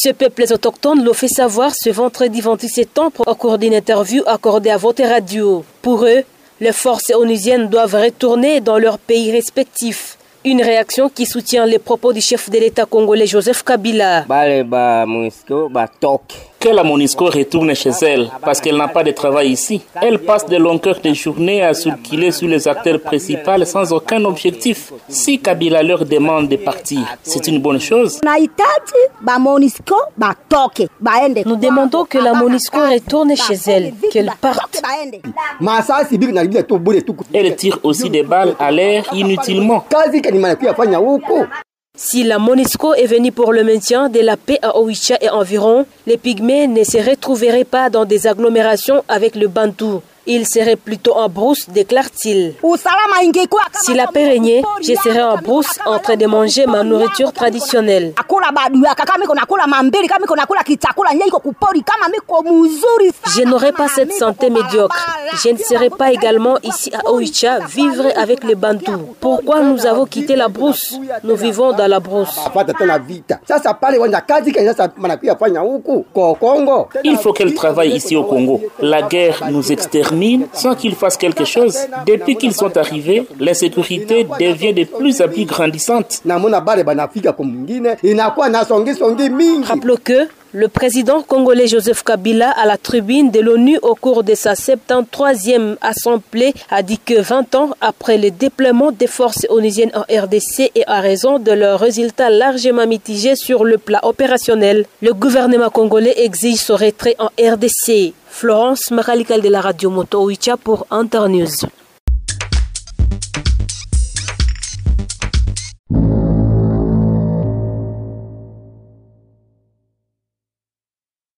Ces peuples autochtones l'ont fait savoir ce vendredi 26 septembre au cours d'une interview accordée à Vote Radio. Pour eux, les forces onusiennes doivent retourner dans leurs pays respectifs. Une réaction qui soutient les propos du chef de l'État congolais Joseph Kabila. Que la Monisco retourne chez elle parce qu'elle n'a pas de travail ici. Elle passe de longueurs de journée à circuler sur les acteurs principaux sans aucun objectif. Si Kabila leur demande de partir, c'est une bonne chose. Nous demandons que la Monisco retourne chez elle, qu'elle parte. Elle tire aussi des balles à l'air inutilement. Si la MONUSCO est venue pour le maintien de la paix à Oicha et environ, les pygmées ne se retrouveraient pas dans des agglomérations avec le Bantou. Il serait plutôt en brousse, déclare-t-il. Si la paix régnait, je serais en brousse en train de manger ma nourriture traditionnelle. Je n'aurais pas cette santé médiocre. Je ne serais pas également ici à Oicha vivre avec les Bantous. Pourquoi nous avons quitté la brousse? Nous vivons dans la brousse. Il faut qu'elle travaille ici au Congo. La guerre nous sans qu'ils fassent quelque chose. Depuis qu'ils sont arrivés, l'insécurité devient de plus en plus grandissante. Rappelons que le président congolais Joseph Kabila à la tribune de l'ONU au cours de sa 73e assemblée a dit que 20 ans après le déploiement des forces onusiennes en RDC et à raison de leurs résultats largement mitigés sur le plan opérationnel, le gouvernement congolais exige son retrait en RDC. Florence Makalikal de la radio Moto pour Internews.